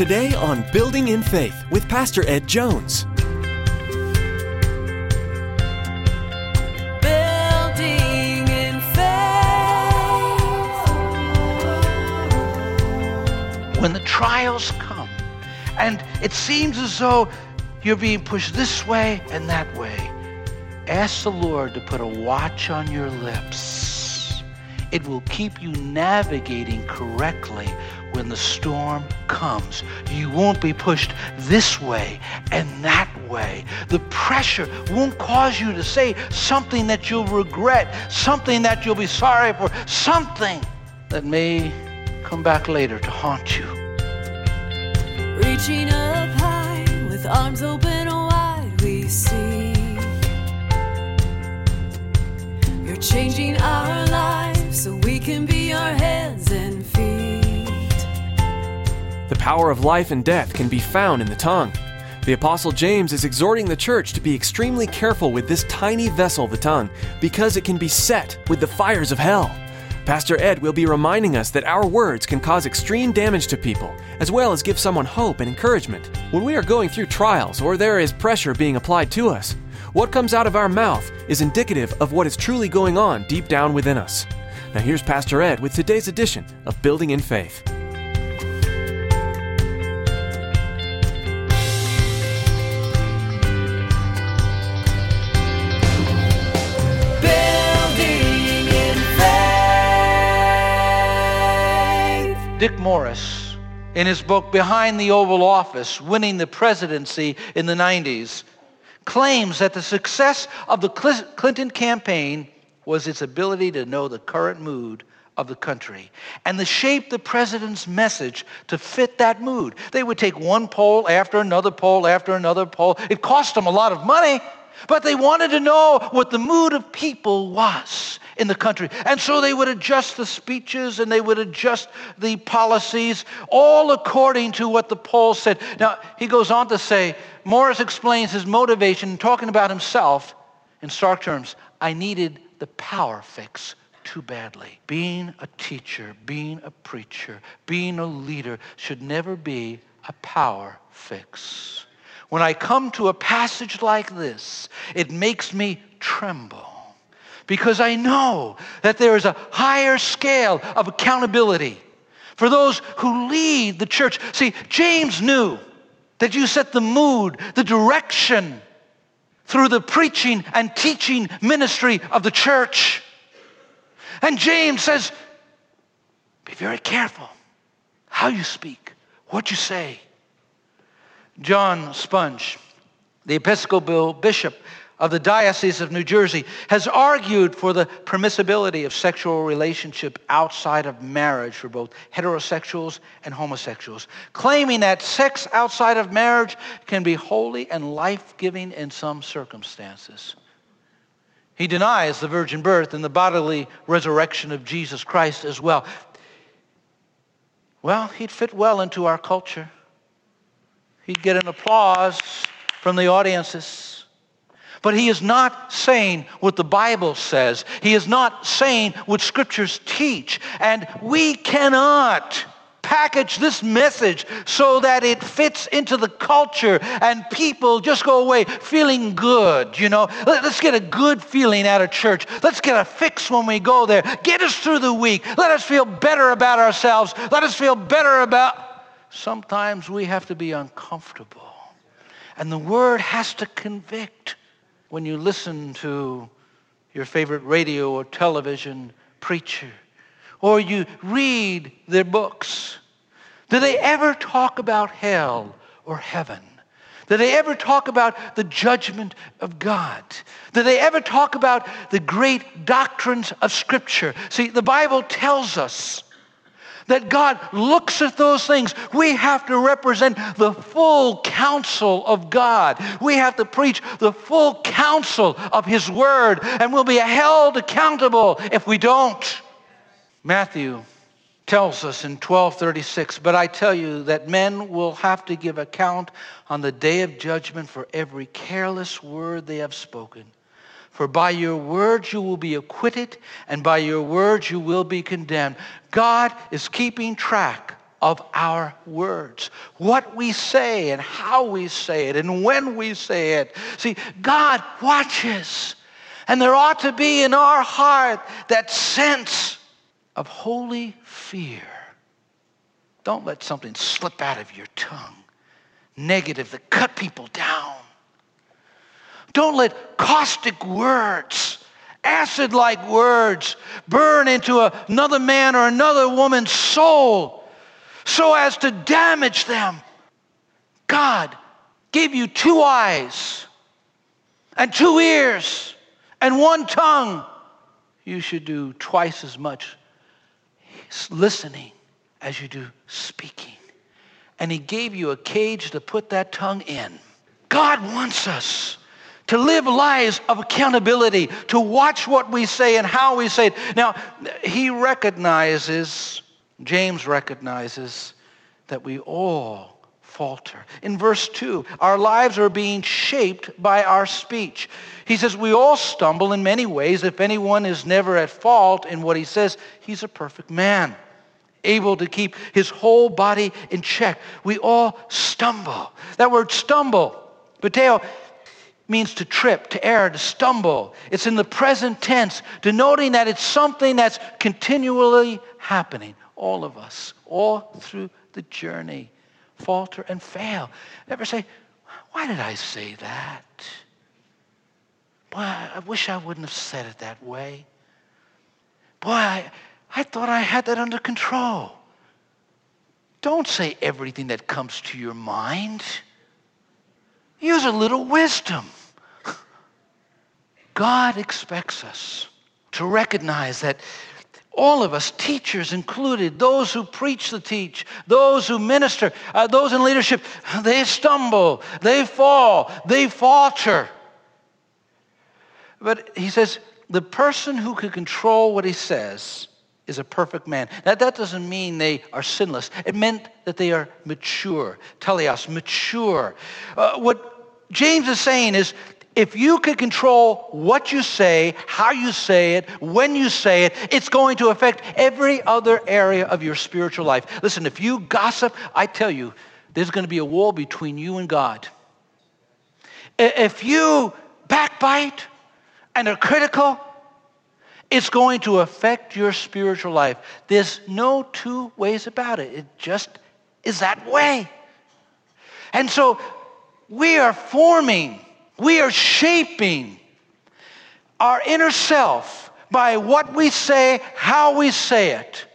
Today on Building in Faith with Pastor Ed Jones. Building in faith. when the trials come and it seems as though you're being pushed this way and that way, ask the Lord to put a watch on your lips. It will keep you navigating correctly when the storm comes. You won't be pushed this way and that way. The pressure won't cause you to say something that you'll regret, something that you'll be sorry for, something that may come back later to haunt you. Reaching up high with arms open wide, we see. You're changing our lives power of life and death can be found in the tongue. The Apostle James is exhorting the church to be extremely careful with this tiny vessel, the tongue, because it can be set with the fires of hell. Pastor Ed will be reminding us that our words can cause extreme damage to people, as well as give someone hope and encouragement. When we are going through trials or there is pressure being applied to us, what comes out of our mouth is indicative of what is truly going on deep down within us. Now, here's Pastor Ed with today's edition of Building in Faith. Dick Morris, in his book Behind the Oval Office Winning the Presidency in the 90s, claims that the success of the Clinton campaign was its ability to know the current mood of the country and to shape the president's message to fit that mood. They would take one poll after another poll after another poll. It cost them a lot of money, but they wanted to know what the mood of people was in the country. And so they would adjust the speeches and they would adjust the policies, all according to what the poll said. Now, he goes on to say, Morris explains his motivation, talking about himself in stark terms. I needed the power fix too badly. Being a teacher, being a preacher, being a leader should never be a power fix. When I come to a passage like this, it makes me tremble because I know that there is a higher scale of accountability for those who lead the church. See, James knew that you set the mood, the direction through the preaching and teaching ministry of the church. And James says, be very careful how you speak, what you say. John Spong, the Episcopal bishop of the Diocese of New Jersey, has argued for the permissibility of sexual relationship outside of marriage for both heterosexuals and homosexuals, claiming that sex outside of marriage can be holy and life giving in some circumstances. He denies the virgin birth and the bodily resurrection of Jesus Christ as well. Well, he'd fit well into our culture. He'd get an applause from the audiences. But he is not saying what the Bible says. He is not saying what scriptures teach. And we cannot package this message so that it fits into the culture and people just go away feeling good. You know, Let- let's get a good feeling out of church. Let's get a fix when we go there. Get us through the week. Let us feel better about ourselves. Let us feel better about. Sometimes we have to be uncomfortable. And the word has to convict when you listen to your favorite radio or television preacher, or you read their books. Do they ever talk about hell or heaven? Do they ever talk about the judgment of God? Do they ever talk about the great doctrines of Scripture? See, the Bible tells us that God looks at those things. We have to represent the full counsel of God. We have to preach the full counsel of His Word, and we'll be held accountable if we don't. Matthew tells us in 1236, but I tell you that men will have to give account on the day of judgment for every careless word they have spoken. For by your words you will be acquitted, and by your words you will be condemned. God is keeping track of our words. What we say and how we say it and when we say it. See, God watches. And there ought to be in our heart that sense of holy fear. Don't let something slip out of your tongue, negative that cut people down. Don't let caustic words, acid like words, burn into another man or another woman's soul so as to damage them. God gave you two eyes and two ears and one tongue. You should do twice as much listening as you do speaking. And He gave you a cage to put that tongue in. God wants us to live lives of accountability, to watch what we say and how we say it. Now, He recognizes, James recognizes, that we all falter. In verse 2, our lives are being shaped by our speech. He says, We all stumble in many ways. If anyone is never at fault in what he says, he's a perfect man, able to keep his whole body in check. We all stumble. That word stumble, pateo, means to trip, to err, to stumble. It's in the present tense, denoting that it's something that's continually happening. All of us, all through the journey falter and fail. Never say, Why did I say that? Boy, I wish I wouldn't have said it that way. Boy, I, I thought I had that under control. Don't say everything that comes to your mind. Use a little wisdom. God expects us to recognize that all of us, teachers included, those who preach the teach, those who minister, uh, those in leadership, they stumble, they fall, they falter. But he says, the person who can control what he says is a perfect man. Now, that doesn't mean they are sinless. It meant that they are mature. Teleos, mature. Uh, what James is saying is if you can control what you say, how you say it, when you say it, it's going to affect every other area of your spiritual life. Listen, if you gossip, I tell you, there's going to be a wall between you and God. If you backbite and are critical, it's going to affect your spiritual life. There's no two ways about it. It just is that way. And so we are forming we are shaping our inner self by what we say, how we say it.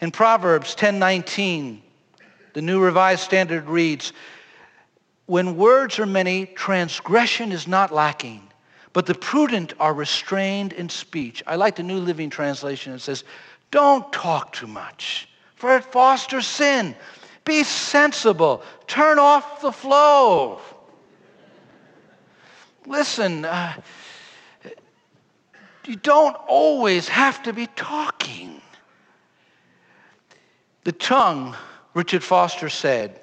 In Proverbs 10:19, the New Revised Standard reads, "When words are many, transgression is not lacking, but the prudent are restrained in speech." I like the New Living Translation. It says, "Don't talk too much, for it fosters sin. Be sensible. Turn off the flow." Listen, uh, you don't always have to be talking. The tongue, Richard Foster said,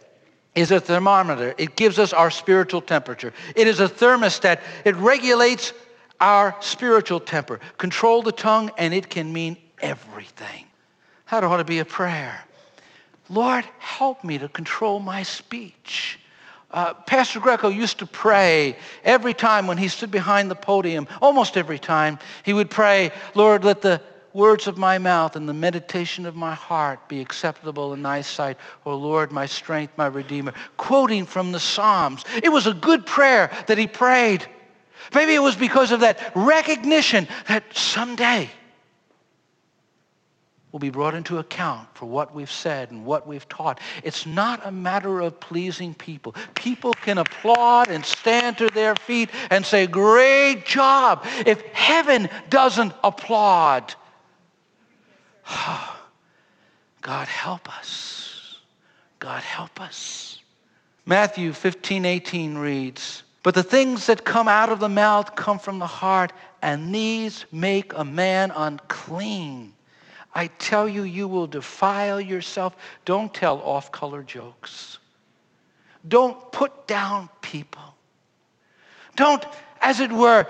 is a thermometer. It gives us our spiritual temperature. It is a thermostat. It regulates our spiritual temper. Control the tongue, and it can mean everything. That ought to be a prayer. Lord, help me to control my speech. Uh, Pastor Greco used to pray every time when he stood behind the podium, almost every time, he would pray, Lord, let the words of my mouth and the meditation of my heart be acceptable in thy sight. O Lord, my strength, my redeemer. Quoting from the Psalms. It was a good prayer that he prayed. Maybe it was because of that recognition that someday will be brought into account for what we've said and what we've taught. It's not a matter of pleasing people. People can applaud and stand to their feet and say, Great job. If heaven doesn't applaud, God help us. God help us. Matthew 15, 18 reads, But the things that come out of the mouth come from the heart, and these make a man unclean. I tell you, you will defile yourself. Don't tell off color jokes. Don't put down people. Don't, as it were,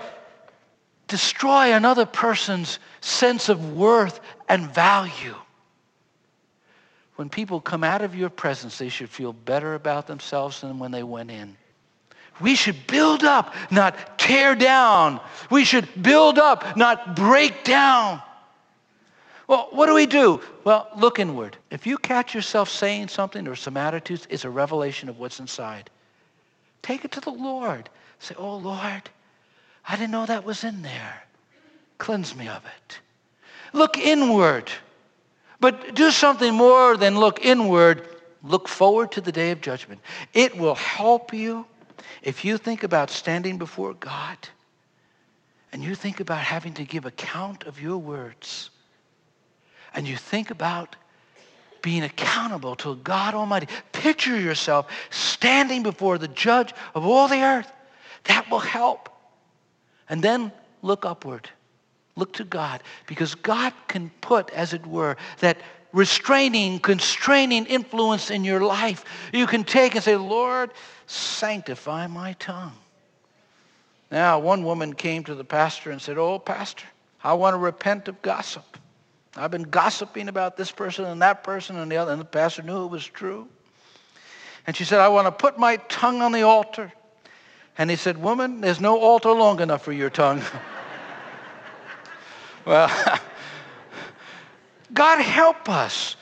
destroy another person's sense of worth and value. when people come out of your presence, they should feel better about themselves than when they went in. We should build up, not tear down. We should build up, not break down. Well, what do we do? Well, look inward. If you catch yourself saying something or some attitudes, it's a revelation of what's inside. Take it to the Lord. Say, Oh, Lord, I didn't know that was in there. Cleanse me of it. Look inward. But do something more than look inward. Look forward to the day of judgment. It will help you if you think about standing before God and you think about having to give account of your words and you think about being accountable to God Almighty. Picture yourself standing before the judge of all the earth. That will help. And then look upward. Look to God because God can put, as it were, that restraining, constraining influence in your life. You can take and say, Lord, sanctify my tongue. Now, one woman came to the pastor and said, Oh, pastor, I want to repent of gossip. I've been gossiping about this person and that person and the other, and the pastor knew it was true. And she said, I want to put my tongue on the altar. And he said, Woman, there's no altar long enough for your tongue. well, God help us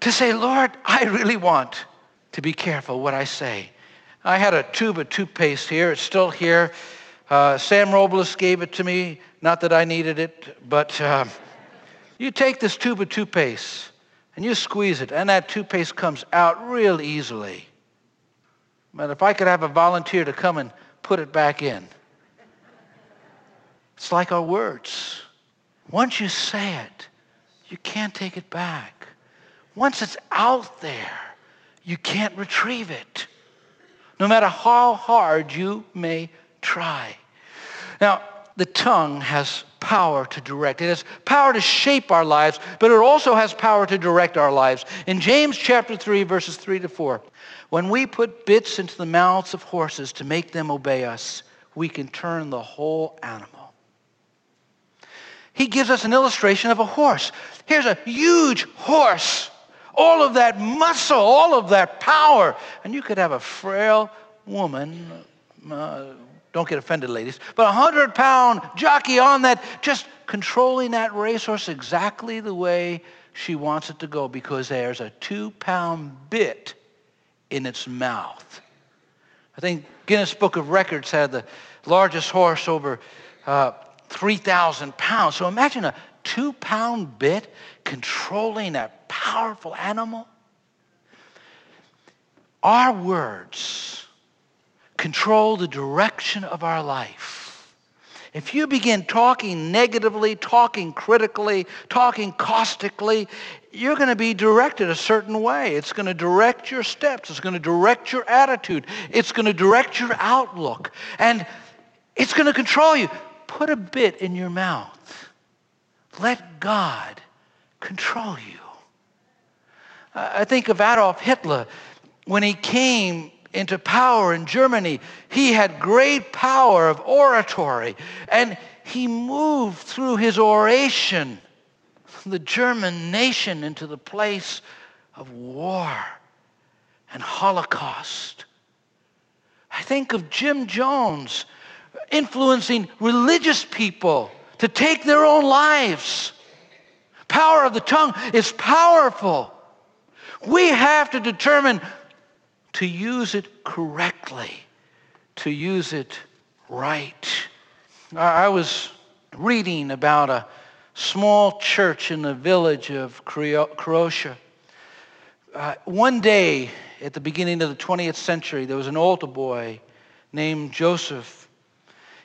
to say, Lord, I really want to be careful what I say. I had a tube of toothpaste here. It's still here. Uh, Sam Robles gave it to me. Not that I needed it, but uh, you take this tube of toothpaste and you squeeze it, and that toothpaste comes out real easily. But if I could have a volunteer to come and put it back in, it's like our words. Once you say it, you can't take it back. Once it's out there, you can't retrieve it, no matter how hard you may try. Now, the tongue has power to direct. It has power to shape our lives, but it also has power to direct our lives. In James chapter 3, verses 3 to 4, when we put bits into the mouths of horses to make them obey us, we can turn the whole animal. He gives us an illustration of a horse. Here's a huge horse, all of that muscle, all of that power, and you could have a frail woman. Uh, don't get offended, ladies, but a 100 pound jockey on that, just controlling that racehorse exactly the way she wants it to go because there's a two pound bit in its mouth. I think Guinness Book of Records had the largest horse over uh, 3,000 pounds. So imagine a two pound bit controlling that powerful animal. Our words control the direction of our life. If you begin talking negatively, talking critically, talking caustically, you're going to be directed a certain way. It's going to direct your steps. It's going to direct your attitude. It's going to direct your outlook. And it's going to control you. Put a bit in your mouth. Let God control you. I think of Adolf Hitler when he came into power in Germany. He had great power of oratory, and he moved through his oration the German nation into the place of war and Holocaust. I think of Jim Jones influencing religious people to take their own lives. Power of the tongue is powerful. We have to determine to use it correctly, to use it right. I was reading about a small church in the village of Croatia. Uh, one day at the beginning of the 20th century, there was an altar boy named Joseph.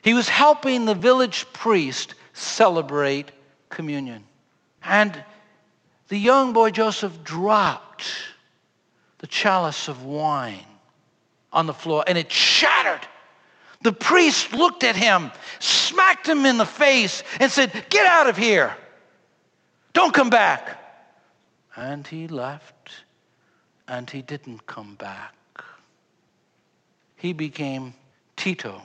He was helping the village priest celebrate communion. And the young boy Joseph dropped the chalice of wine on the floor and it shattered. The priest looked at him, smacked him in the face, and said, Get out of here. Don't come back. And he left, and he didn't come back. He became Tito,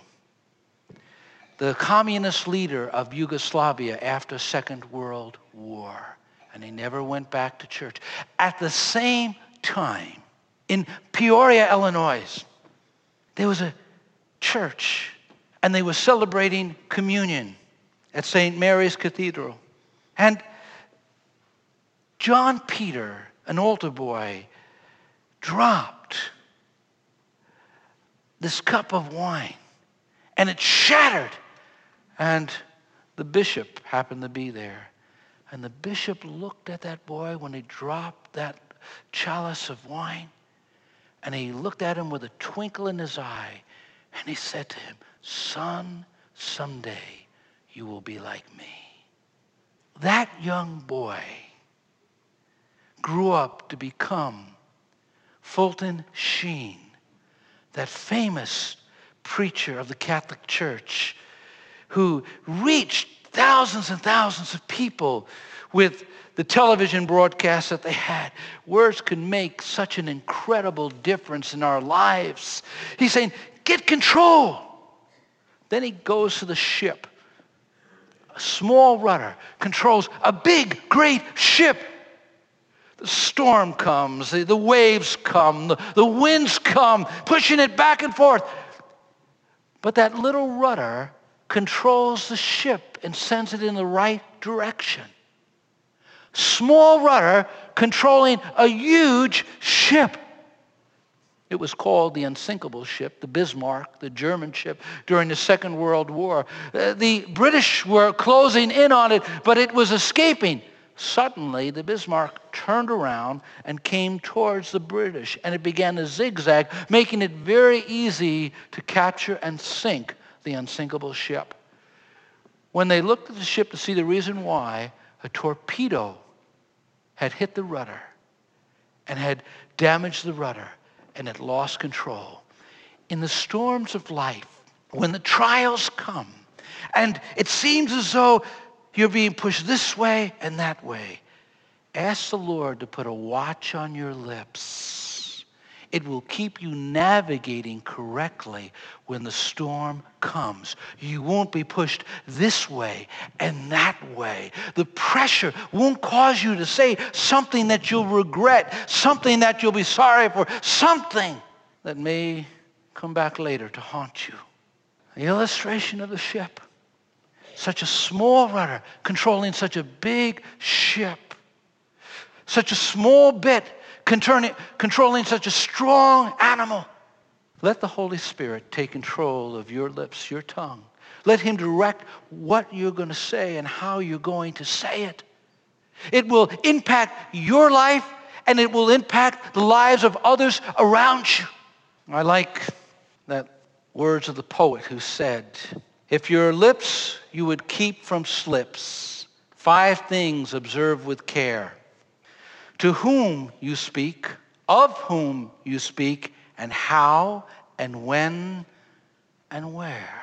the communist leader of Yugoslavia after Second World War. and he never went back to church. At the same time, in Peoria, Illinois, there was a church, and they were celebrating communion at St. Mary's Cathedral. And John Peter, an altar boy, dropped this cup of wine and it shattered. And the bishop happened to be there. And the bishop looked at that boy when he dropped that chalice of wine. And he looked at him with a twinkle in his eye. And he said to him, Son, someday you will be like me. That young boy grew up to become Fulton Sheen, that famous preacher of the Catholic Church who reached thousands and thousands of people with the television broadcasts that they had. Words can make such an incredible difference in our lives. He's saying, get control. Then he goes to the ship. A small rudder controls a big, great ship the storm comes, the, the waves come, the, the winds come, pushing it back and forth. But that little rudder controls the ship and sends it in the right direction. Small rudder controlling a huge ship. It was called the unsinkable ship, the Bismarck, the German ship during the Second World War. Uh, the British were closing in on it, but it was escaping. Suddenly, the Bismarck turned around and came towards the British, and it began to zigzag, making it very easy to capture and sink the unsinkable ship. When they looked at the ship to see the reason why, a torpedo had hit the rudder and had damaged the rudder, and had lost control. In the storms of life, when the trials come, and it seems as though you're being pushed this way and that way. Ask the Lord to put a watch on your lips. It will keep you navigating correctly when the storm comes. You won't be pushed this way and that way. The pressure won't cause you to say something that you'll regret, something that you'll be sorry for, something that may come back later to haunt you. The illustration of the ship such a small rudder controlling such a big ship, such a small bit controlling such a strong animal. Let the Holy Spirit take control of your lips, your tongue. Let Him direct what you're going to say and how you're going to say it. It will impact your life and it will impact the lives of others around you. I like that words of the poet who said, if your lips you would keep from slips, five things observe with care. To whom you speak, of whom you speak, and how and when and where.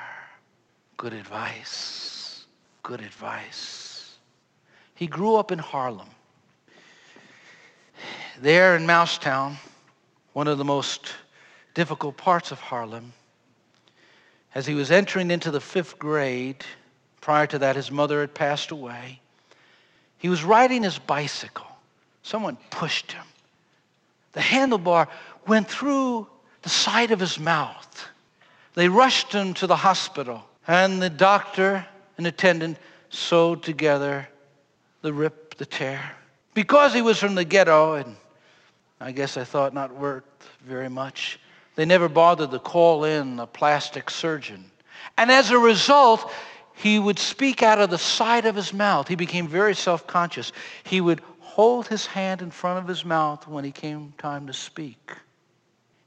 Good advice. Good advice. He grew up in Harlem. There in Mousetown, one of the most difficult parts of Harlem, as he was entering into the fifth grade, prior to that, his mother had passed away. He was riding his bicycle. Someone pushed him. The handlebar went through the side of his mouth. They rushed him to the hospital, and the doctor and attendant sewed together the rip, the tear. Because he was from the ghetto, and I guess I thought not worth very much, they never bothered to call in a plastic surgeon. And as a result, he would speak out of the side of his mouth. He became very self conscious. He would hold his hand in front of his mouth when he came time to speak.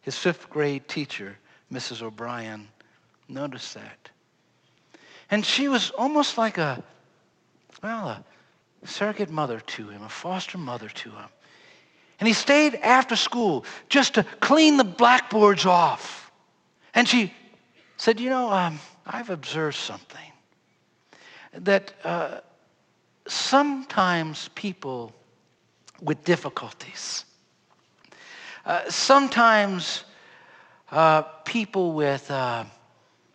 His fifth grade teacher, Mrs. O'Brien, noticed that. And she was almost like a, well, a surrogate mother to him, a foster mother to him. And he stayed after school just to clean the blackboards off. And she said, You know, um, I've observed something that uh, sometimes people with difficulties, uh, sometimes uh, people with uh,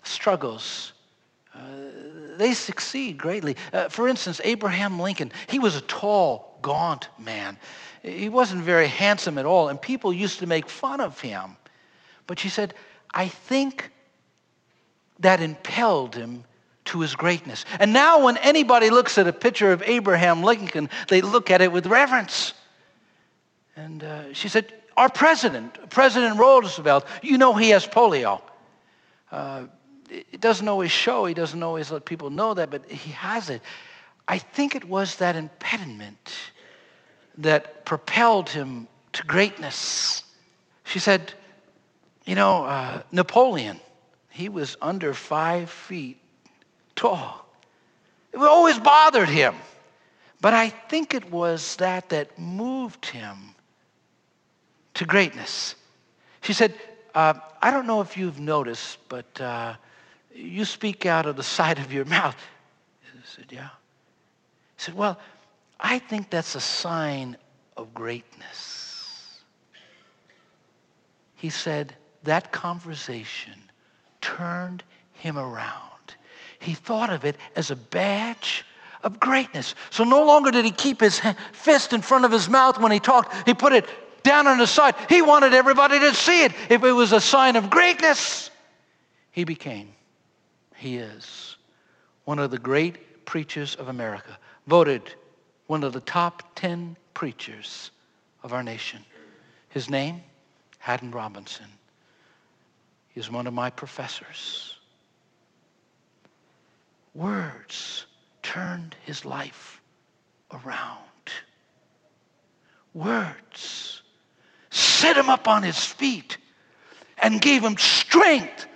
struggles, uh, they succeed greatly. Uh, for instance, Abraham Lincoln, he was a tall, gaunt man. He wasn't very handsome at all, and people used to make fun of him. But she said, I think that impelled him to his greatness. And now, when anybody looks at a picture of Abraham Lincoln, they look at it with reverence. And uh, she said, Our president, President Roosevelt, you know he has polio. Uh, it doesn't always show, he doesn't always let people know that, but he has it. I think it was that impediment that propelled him to greatness. She said, You know, uh, Napoleon, he was under five feet tall. It always bothered him. But I think it was that that moved him to greatness. She said, uh, I don't know if you've noticed, but uh, you speak out of the side of your mouth. I said, Yeah. He said, Well, I think that's a sign of greatness. He said, That conversation turned him around. He thought of it as a badge of greatness. So no longer did he keep his fist in front of his mouth when he talked, he put it down on his side. He wanted everybody to see it. If it was a sign of greatness, he became, he is, one of the great preachers of America, voted one of the top 10 preachers of our nation. His name, Haddon Robinson. He's one of my professors. Words turned his life around. Words set him up on his feet and gave him strength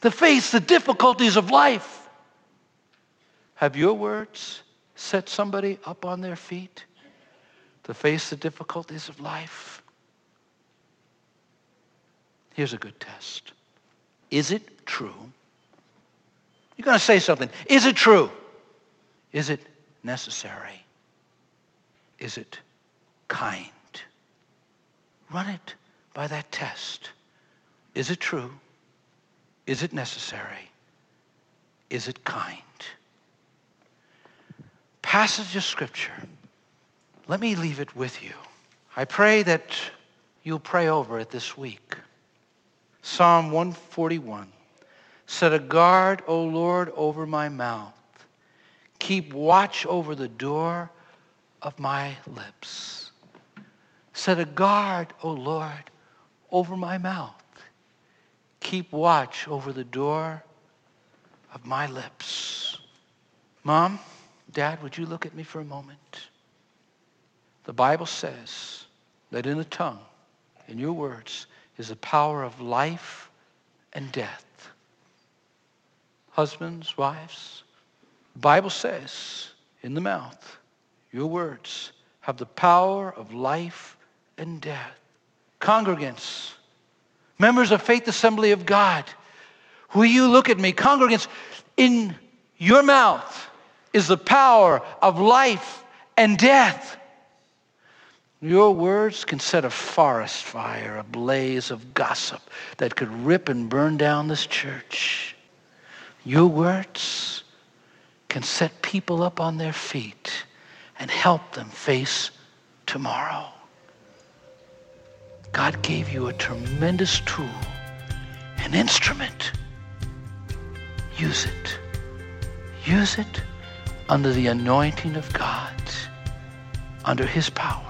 to face the difficulties of life. Have your words set somebody up on their feet to face the difficulties of life? Here's a good test. Is it true? You're going to say something. Is it true? Is it necessary? Is it kind? Run it by that test. Is it true? Is it necessary? Is it kind? Passage of Scripture. Let me leave it with you. I pray that you'll pray over it this week. Psalm 141. Set a guard, O Lord, over my mouth. Keep watch over the door of my lips. Set a guard, O Lord, over my mouth. Keep watch over the door of my lips. Mom, Dad, would you look at me for a moment? The Bible says that in the tongue, in your words, is the power of life and death. Husbands, wives, the Bible says in the mouth, your words have the power of life and death. Congregants, members of Faith Assembly of God, will you look at me? Congregants, in your mouth is the power of life and death. Your words can set a forest fire, a blaze of gossip that could rip and burn down this church. Your words can set people up on their feet and help them face tomorrow. God gave you a tremendous tool, an instrument. Use it. Use it under the anointing of God, under His power.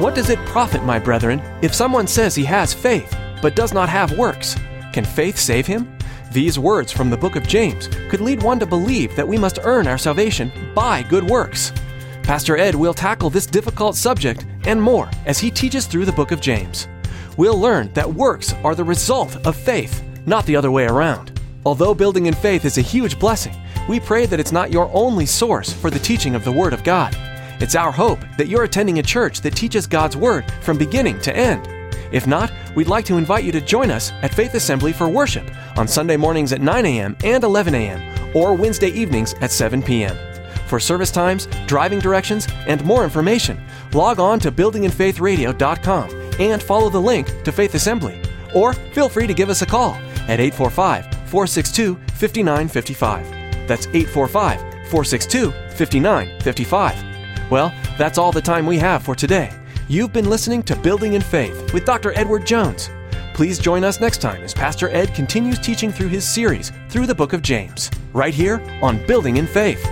What does it profit, my brethren, if someone says he has faith, but does not have works? Can faith save him? These words from the book of James could lead one to believe that we must earn our salvation by good works. Pastor Ed will tackle this difficult subject and more as he teaches through the book of James. We'll learn that works are the result of faith, not the other way around. Although building in faith is a huge blessing, we pray that it's not your only source for the teaching of the Word of God. It's our hope that you're attending a church that teaches God's Word from beginning to end. If not, we'd like to invite you to join us at Faith Assembly for worship on Sunday mornings at 9 a.m. and 11 a.m., or Wednesday evenings at 7 p.m. For service times, driving directions, and more information, log on to buildinginfaithradio.com and follow the link to Faith Assembly. Or feel free to give us a call at 845 462 5955. That's 845 462 5955. Well, that's all the time we have for today. You've been listening to Building in Faith with Dr. Edward Jones. Please join us next time as Pastor Ed continues teaching through his series through the book of James, right here on Building in Faith.